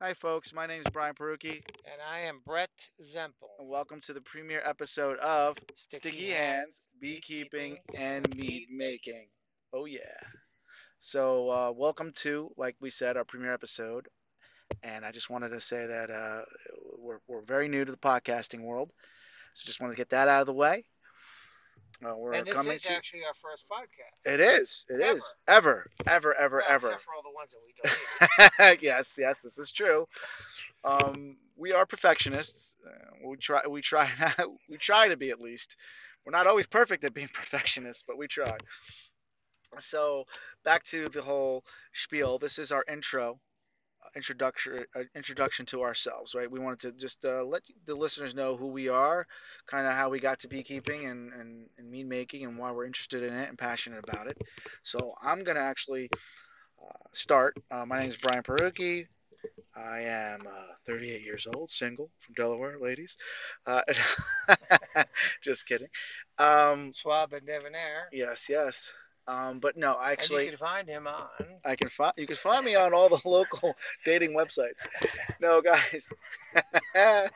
Hi, folks. My name is Brian Perucki, And I am Brett Szemple. and welcome to the premiere episode of Sticky Hands, Beekeeping, and Mead Making. Oh, yeah. So, uh, welcome to, like we said, our premiere episode. And I just wanted to say that uh, we're, we're very new to the podcasting world. So, just wanted to get that out of the way. Uh, we're and this coming is to. actually our first podcast. It is. It is. Ever. Ever, ever, Well, ever. Except for all the ones that we deleted. yes, yes, this is true. Um, we are perfectionists. Uh, we try. We try. we try to be at least. We're not always perfect at being perfectionists, but we try. So back to the whole spiel. This is our intro, introduction, uh, introduction to ourselves. Right. We wanted to just uh, let the listeners know who we are, kind of how we got to beekeeping and, and, and mead making, and why we're interested in it and passionate about it. So I'm gonna actually uh, start. Uh, my name is Brian Perucki. I am uh, 38 years old, single from Delaware, ladies. Uh, just kidding. Um, Swab and Debonair. yes, yes. Um, but no, and actually, you can find him on. I can find you can find me on all the local dating websites. No, guys,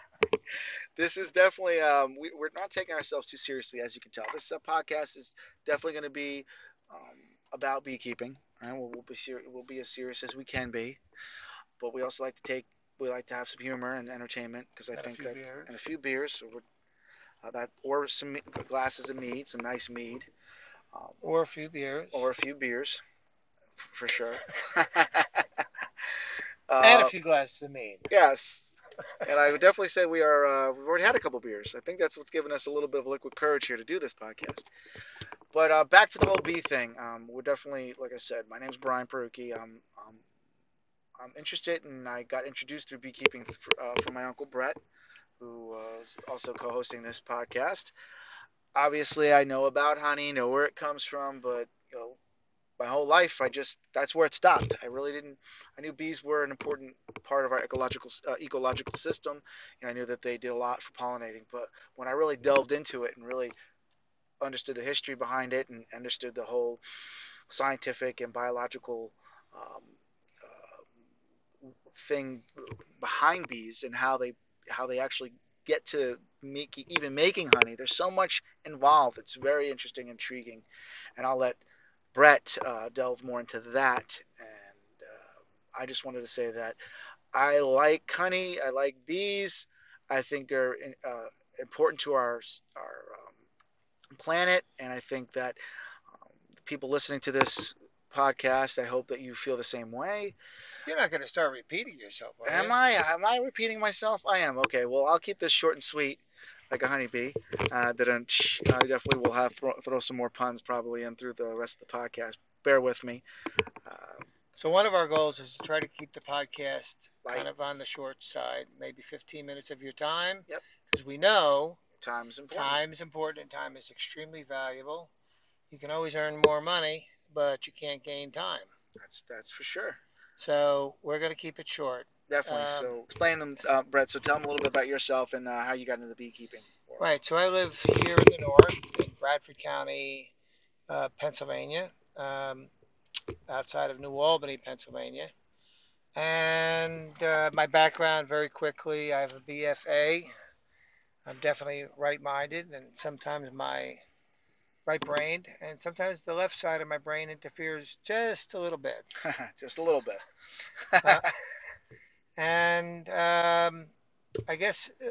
this is definitely um, we, we're not taking ourselves too seriously, as you can tell. This uh, podcast is definitely going to be um, about beekeeping. Right? We'll, we'll be ser- we'll be as serious as we can be, but we also like to take we like to have some humor and entertainment because I And think that beers. and a few beers, we're, uh, that or some glasses of mead, some nice mead. Um, Or a few beers. or a few beers, for sure. and Uh, a few glasses of mead. Yes, and I would definitely say we are. Uh, we've already had a couple beers. I think that's what's given us a little bit of liquid courage here to do this podcast. But uh, back to the whole bee thing. Um, we're definitely, like I said, my name's Brian Perucki. I'm, um, I'm interested, and I got introduced through beekeeping uh, from my uncle Brett, who uh, is also co-hosting this podcast. Obviously, I know about honey, know where it comes from, but you know, my whole life, I just that's where it stopped. I really didn't. I knew bees were an important part of our ecological uh, ecological system, and I knew that they did a lot for pollinating. But when I really delved into it and really understood the history behind it and understood the whole scientific and biological um, uh, thing behind bees and how they how they actually get to even making honey. There's so much involved. It's very interesting, intriguing, and I'll let Brett uh, delve more into that. And uh, I just wanted to say that I like honey. I like bees. I think they're uh, important to our our um, planet, and I think that um, people listening to this podcast, I hope that you feel the same way. You're not going to start repeating yourself, are Am you? I? Am I repeating myself? I am. Okay. Well, I'll keep this short and sweet, like a honeybee. Uh, that I definitely will have throw, throw some more puns probably in through the rest of the podcast. Bear with me. Uh, So one of our goals is to try to keep the podcast Light. kind of on the short side, maybe 15 minutes of your time. Yep. Because we know time's important. time is important and time is extremely valuable. You can always earn more money, but you can't gain time. That's that's for sure. So we're going to keep it short. Definitely. Um, so explain them, uh, Brett. So tell them a little bit about yourself and uh, how you got into the beekeeping. world. Right. So I live here in the north, in Bradford County, uh, Pennsylvania, um, outside of New Albany, Pennsylvania. And uh, my background, very quickly, I have a BFA. I'm definitely right-minded, and sometimes my right-brained, and sometimes the left side of my brain interferes just a little bit. Just a little bit. Uh, And um, I guess uh,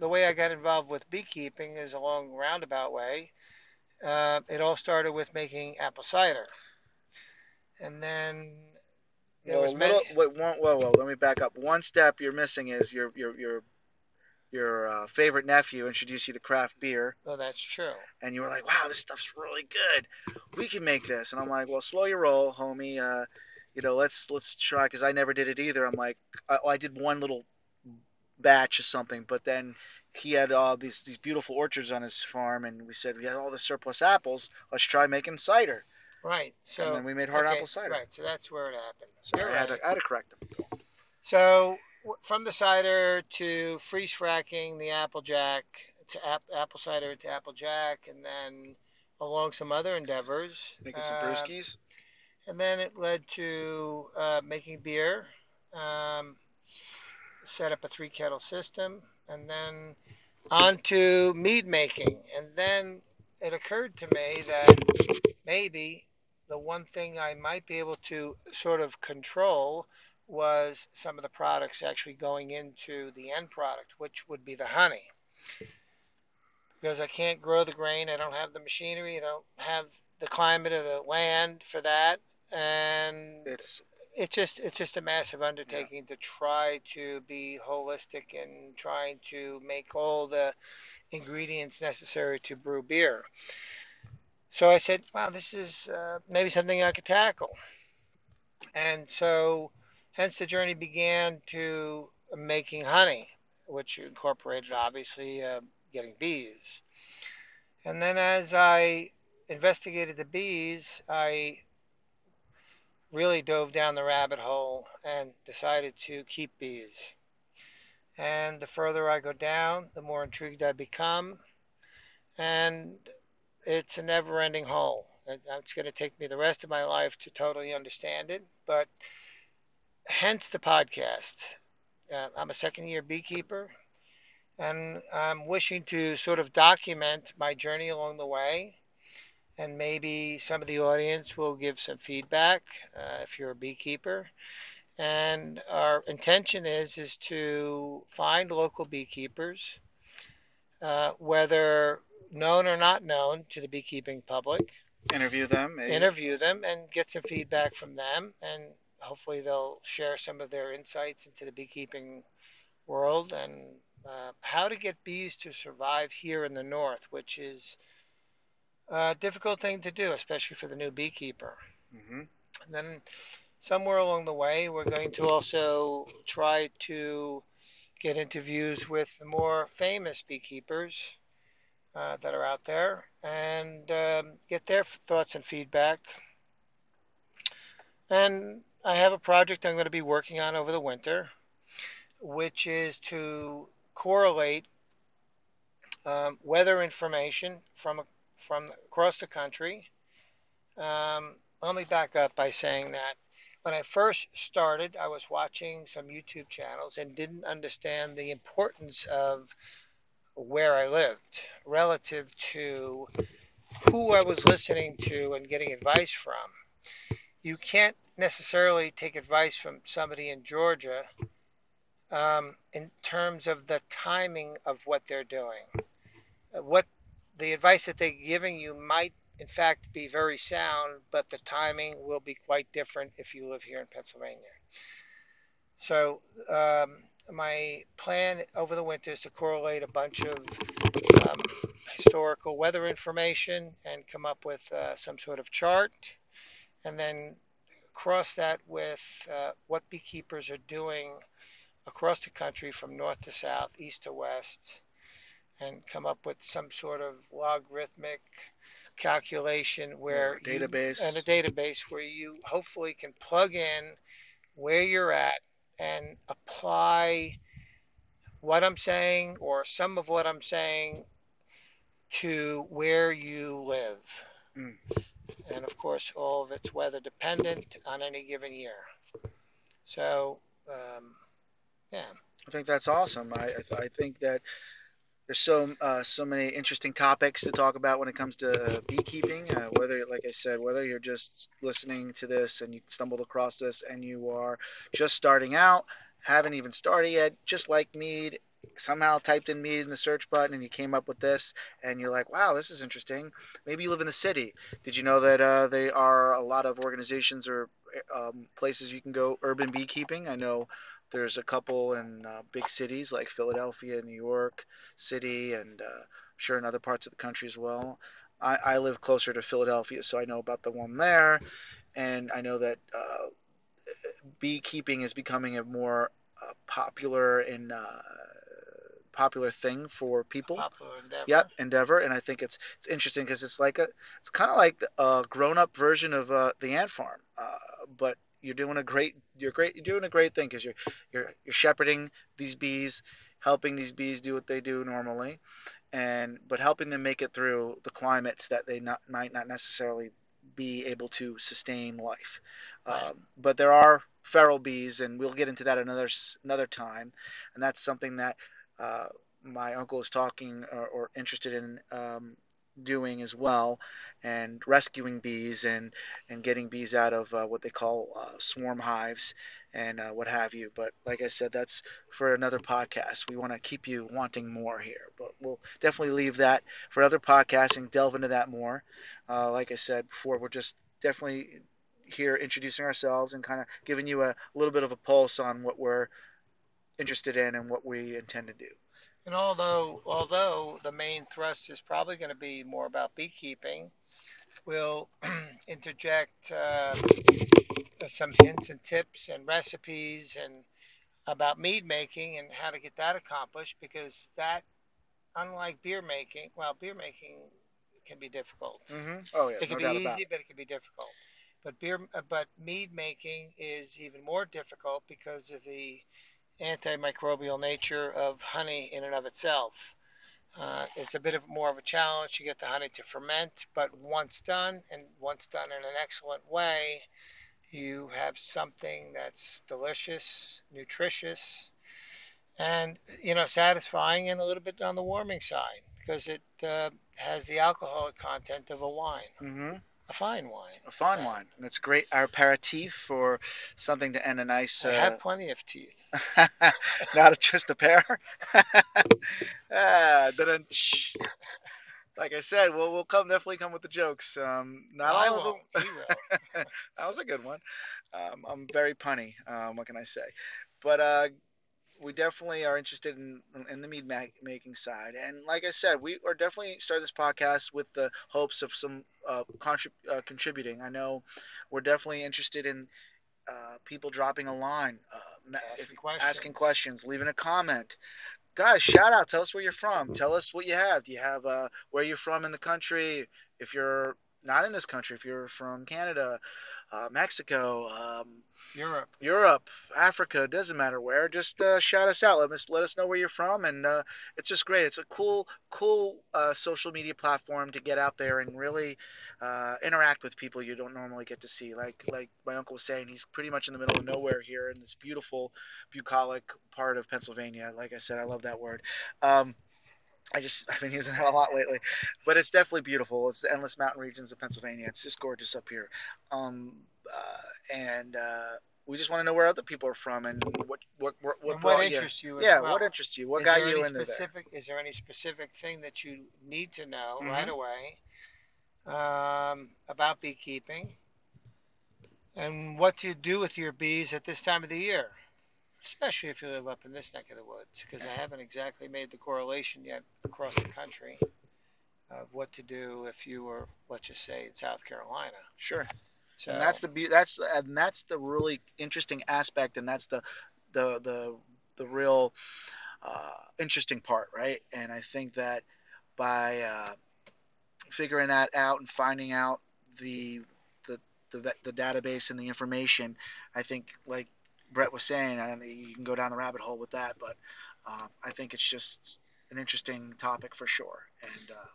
the way I got involved with beekeeping is a long roundabout way. Uh, it all started with making apple cider. And then there well, was little, many, wait, one, whoa, whoa. Let me back up. One step you're missing is your your your your uh, favorite nephew introduced you to craft beer, oh, that's true. and you were like, "Wow, this stuff's really good. We can make this." And I'm like, "Well, slow your roll, homie. Uh, you know, let's let's try." Because I never did it either. I'm like, I, I did one little batch of something, but then he had all these these beautiful orchards on his farm, and we said we had all the surplus apples. Let's try making cider. Right. So and then we made hard okay, apple cider. Right. So that's where it happened. So You're I had, right. to, I had to correct him. So from the cider to freeze fracking the applejack to ap- apple cider to applejack, and then along some other endeavors. Making some uh, brewskis. And then it led to uh, making beer. Um, set up a three kettle system, and then on to mead making. And then it occurred to me that maybe the one thing I might be able to sort of control was some of the products actually going into the end product, which would be the honey. Because I can't grow the grain, I don't have the machinery, I don't have the climate of the land for that, and It's it's just it's just a massive undertaking to try to be holistic and trying to make all the ingredients necessary to brew beer. So I said, wow, this is uh, maybe something I could tackle. And so, hence the journey began to making honey, which incorporated obviously uh, getting bees. And then as I investigated the bees, I really dove down the rabbit hole and decided to keep bees. And the further I go down, the more intrigued I become. And it's a never ending hole. It's going to take me the rest of my life to totally understand it. But hence the podcast. Uh, I'm a second year beekeeper and I'm wishing to sort of document my journey along the way and maybe some of the audience will give some feedback uh, if you're a beekeeper. And our intention is is to find local beekeepers, uh, whether known or not known to the beekeeping public. Interview them. maybe. Interview them and get some feedback from them, and hopefully they'll share some of their insights into the beekeeping world and uh, how to get bees to survive here in the north, which is a difficult thing to do, especially for the new beekeeper. hmm And then somewhere along the way, we're going to also try to get interviews with the more famous beekeepers uh, that are out there and um, get their thoughts and feedback. And I have a project I'm going to be working on over the winter, which is to correlate um, weather information from from across the country. Um, let me back up by saying that when I first started, I was watching some YouTube channels and didn't understand the importance of where I lived relative to who I was listening to and getting advice from. You can't necessarily take advice from somebody in Georgia um, in terms of the timing of what they're doing. What the advice that they're giving you might, in fact, be very sound, but the timing will be quite different if you live here in Pennsylvania. So, um, my plan over the winter is to correlate a bunch of um, historical weather information and come up with uh, some sort of chart, and then cross that with uh, what beekeepers are doing across the country from north to south, east to west, and come up with some sort of logarithmic calculation where you- database. and a database where you hopefully can plug in where you're at and apply what I'm saying or some of what I'm saying to where you live. Mm. And of course, all of it's weather dependent on any given year. So, um, yeah. I think that's awesome. I I, th- I think that there's so uh, so many interesting topics to talk about when it comes to uh, beekeeping. Uh, whether, like I said, whether you're just listening to this and you stumbled across this and you are just starting out, haven't even started yet, just like mead, somehow typed in mead in the search button and you came up with this and you're like, wow, this is interesting. Maybe you live in the city. Did you know that uh, there are a lot of organizations or um, places you can go urban beekeeping? I know there's a couple in uh, big cities like Philadelphia, New York City, and uh, I'm sure in other parts of the country as well. I, I live closer to Philadelphia, so I know about the one there, and I know that uh, beekeeping is becoming a more uh, popular and uh, popular thing for people. Popular endeavor. Yep, endeavor, and I think it's it's interesting because it's like a it's kind of like a grown-up version of uh, the ant farm, uh, but you're doing a great you're great you're doing a great thing because you're you're you're shepherding these bees, helping these bees do what they do normally, and but helping them make it through the climates that they not might not necessarily be able to sustain life. Right. Um, but there are feral bees, and we'll get into that another another time. And that's something that uh, my uncle is talking or, or interested in um, doing as well, and rescuing bees and and getting bees out of uh, what they call uh, swarm hives and uh, what have you. But like I said, that's for another podcast. We want to keep you wanting more here, but we'll definitely leave that for other podcasts and delve into that more. Uh, like I said before, we're just definitely here introducing ourselves and kind of giving you a little bit of a pulse on what we're interested in and what we intend to do. And although although the main thrust is probably going to be more about beekeeping, we'll interject uh, some hints and tips and recipes and about mead making and how to get that accomplished because that unlike beer making, well, beer making can be difficult. Mm-hmm. Oh yeah, It can no be easy, but it can be difficult. But beer, uh, but mead making is even more difficult because of the antimicrobial nature of honey in and of itself. Uh, it's a bit of more of a challenge to get the honey to ferment, but once done, and once done in an excellent way, you have something that's delicious, nutritious, and you know satisfying, and a little bit on the warming side because it uh, has the alcoholic content of a wine. Mm-hmm. A fine wine. A fine Yeah. wine, and it's great our aperitif for something to end a nice. I Uh, have plenty of teeth. not just a pair. ah, like I said, we'll we'll come definitely come with the jokes. Um, not I all of them. That was a good one. Um, I'm very punny. Um, what can I say? But uh, we definitely are interested in in the mead ma- making side, and like I said, we are definitely starting this podcast with the hopes of some uh, contrib- uh, contributing. I know we're definitely interested in uh, people dropping a line, uh, Asking if- questions. asking questions, leaving a comment. Guys, shout out. Tell us where you're from. Tell us what you have. Do you have uh, where you're from in the country? If you're not in this country, if you're from Canada, uh, Mexico, um, Europe. Europe, Africa, doesn't matter where. Just uh, shout us out. Let us let us know where you're from, and uh, it's just great. It's a cool, cool uh, social media platform to get out there and really uh, interact with people you don't normally get to see. Like like my uncle was saying, he's pretty much in the middle of nowhere here in this beautiful, bucolic part of Pennsylvania. Like I said, I love that word. Um, I just I've been using that a lot lately, but it's definitely beautiful. It's the endless mountain regions of Pennsylvania. It's just gorgeous up here. Um, uh, and uh, we just want to know where other people are from and what what what, what what interests you? as Yeah, well. what interests you? What is got there you into there? specific, Is there any specific thing that you need to know Mhm. right away um, about beekeeping? And what to do with your bees at this time of the year, especially if you live up in this neck of the woods, because I haven't exactly made the correlation yet across the country of what to do if you were, let's just say, in South Carolina. Sure. So and that's the be- that's and that's the really interesting aspect, and that's the the the the real uh, interesting part, right? And I think that by uh, figuring that out and finding out the the the, the database and the information, I think like Brett was saying, mean, you can go down the rabbit hole with that, but uh, I think it's just an interesting topic for sure. And uh,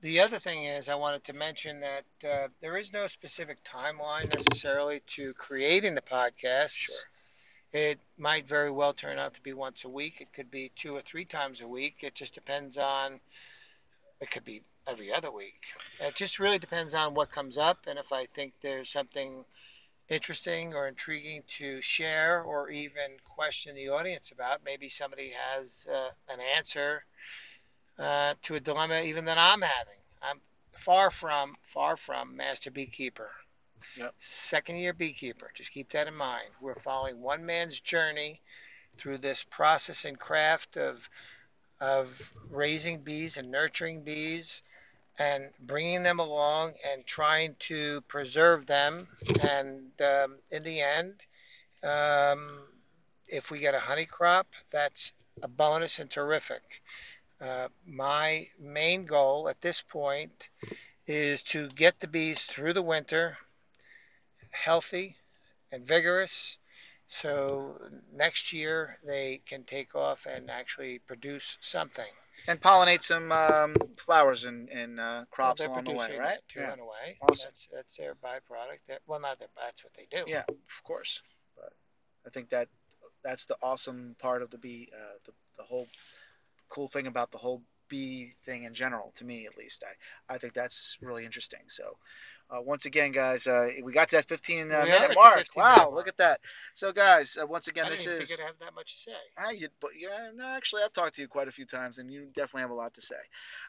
The other thing is, I wanted to mention that uh, there is no specific timeline necessarily to creating the podcast. Sure. It might very well turn out to be once a week. It could be two or three times a week. It just depends on. It could be every other week. It just really depends on what comes up and if I think there's something interesting or intriguing to share or even question the audience about. Maybe somebody has uh, an answer uh, to a dilemma even that I'm having. I'm far from far from master beekeeper. Yep. Second year beekeeper. Just keep that in mind. We're following one man's journey through this process and craft of of raising bees and nurturing bees and bringing them along and trying to preserve them. And um, in the end, um, if we get a honey crop, that's a bonus and terrific. Uh, my main goal at this point is to get the bees through the winter healthy and vigorous so next year they can take off and actually produce something. And pollinate some um, flowers and, and uh, crops they're along the way, producing right? Too, Yeah. in a way. Awesome. That's that's their byproduct. That, well, not their. That's what they do. Yeah, of course. But I think that that's the awesome part of the bee, uh, the, the whole cool thing about the whole thing in general, to me at least. I, I think that's really interesting. So, uh, once again, guys, uh, we got to that 15 uh, minute mark. 15 Wow, minute look mark. at that. So, guys, uh, once again, I this didn't is. think I'd have that much to say. Ah, you, but yeah, no, actually, I've talked to you quite a few times, and you definitely have a lot to say.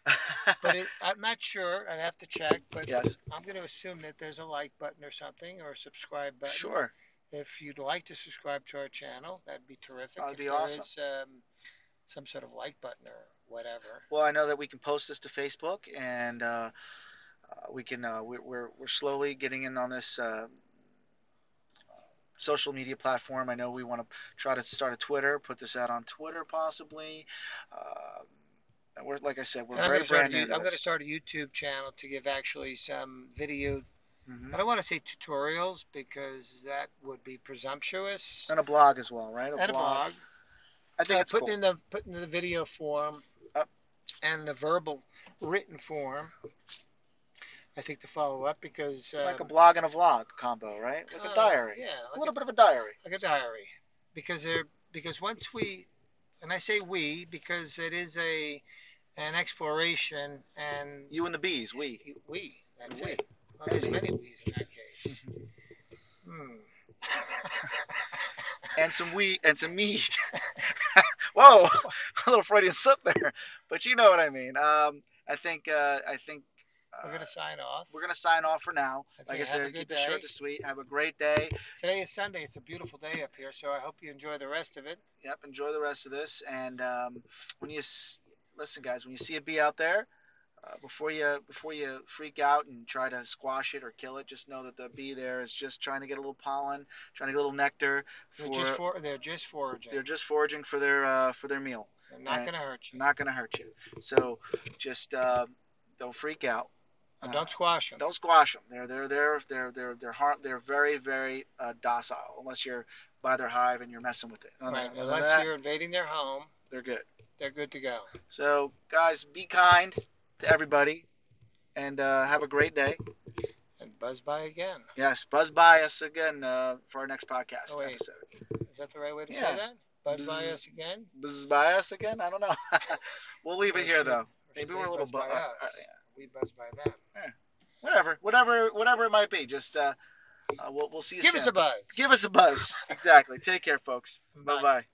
But it, I'm not sure. I'd have to check. But yes, I'm going to assume that there's a like button or something or a subscribe button. sure. If you'd like to subscribe to our channel, that'd be terrific. That'd if be awesome. is, um, some sort of like button or whatever. Well, I know that we can post this to Facebook, and uh, uh, we can. Uh, we're, we're we're slowly getting in on this uh, social media platform. I know we want to try to start a Twitter, put this out on Twitter possibly. Uh, we're like I said, we're And very going to start. brand A, new. I'm going to start a YouTube channel to give actually some video. Mhm. I don't want to say tutorials because that would be presumptuous. And a blog as well, right? And a blog. I think Uh, it's putting cool. in the putting in the video form Up. and the verbal written form. I think to follow up because like a um, blog and a vlog combo, right? Like a uh, diary. Yeah, A like little bit of a diary. like a diary because they're because once we and I say we because it is a an exploration and You and the bees, we. we that's We. it well, there's many we's in that case hmm. and some wheat and some meat. Whoa, a little Freudian slip there, but you know what I mean. Um, I think uh, I think uh, we're gonna sign off we're gonna sign off for now. Like I say have a said, keep it short to sweet. Have a great day. today is Sunday it's a beautiful day up here so I hope you enjoy the rest of it Yep, enjoy the rest of this. And um, when you s- listen, guys, when you see a bee out there, uh, before you before you freak out and try to squash it or kill it, just know that the bee there is just trying to get a little pollen, trying to get a little nectar. they're just for they're just foraging they're just foraging for their uh, for their meal. they're not and- gonna hurt you Not gonna hurt you. So just uh, don't freak out. And Uh, don't squash them don't squash them. They're they're they're they're they're they're har they're very very uh, docile unless you're by their hive and you're messing with it. Other right, other unless that, you're invading their home they're good. they're good to go So guys, be kind to everybody, and uh, have a great day. and buzz by again Yes, buzz by us again uh, for our next podcast Oh, episode. Is that the right way to Yeah. say that? Buzz by us again? Buzz by us again? I don't know. we'll leave Or it here should- though. Maybe we're a little buzz bu- by uh, us? uh, yeah. We buzz by them. Whatever, whatever, whatever it might be. Just uh, uh, we'll we'll see you Give soon. us a buzz. Give us a buzz. Exactly. Take care, folks. Bye bye.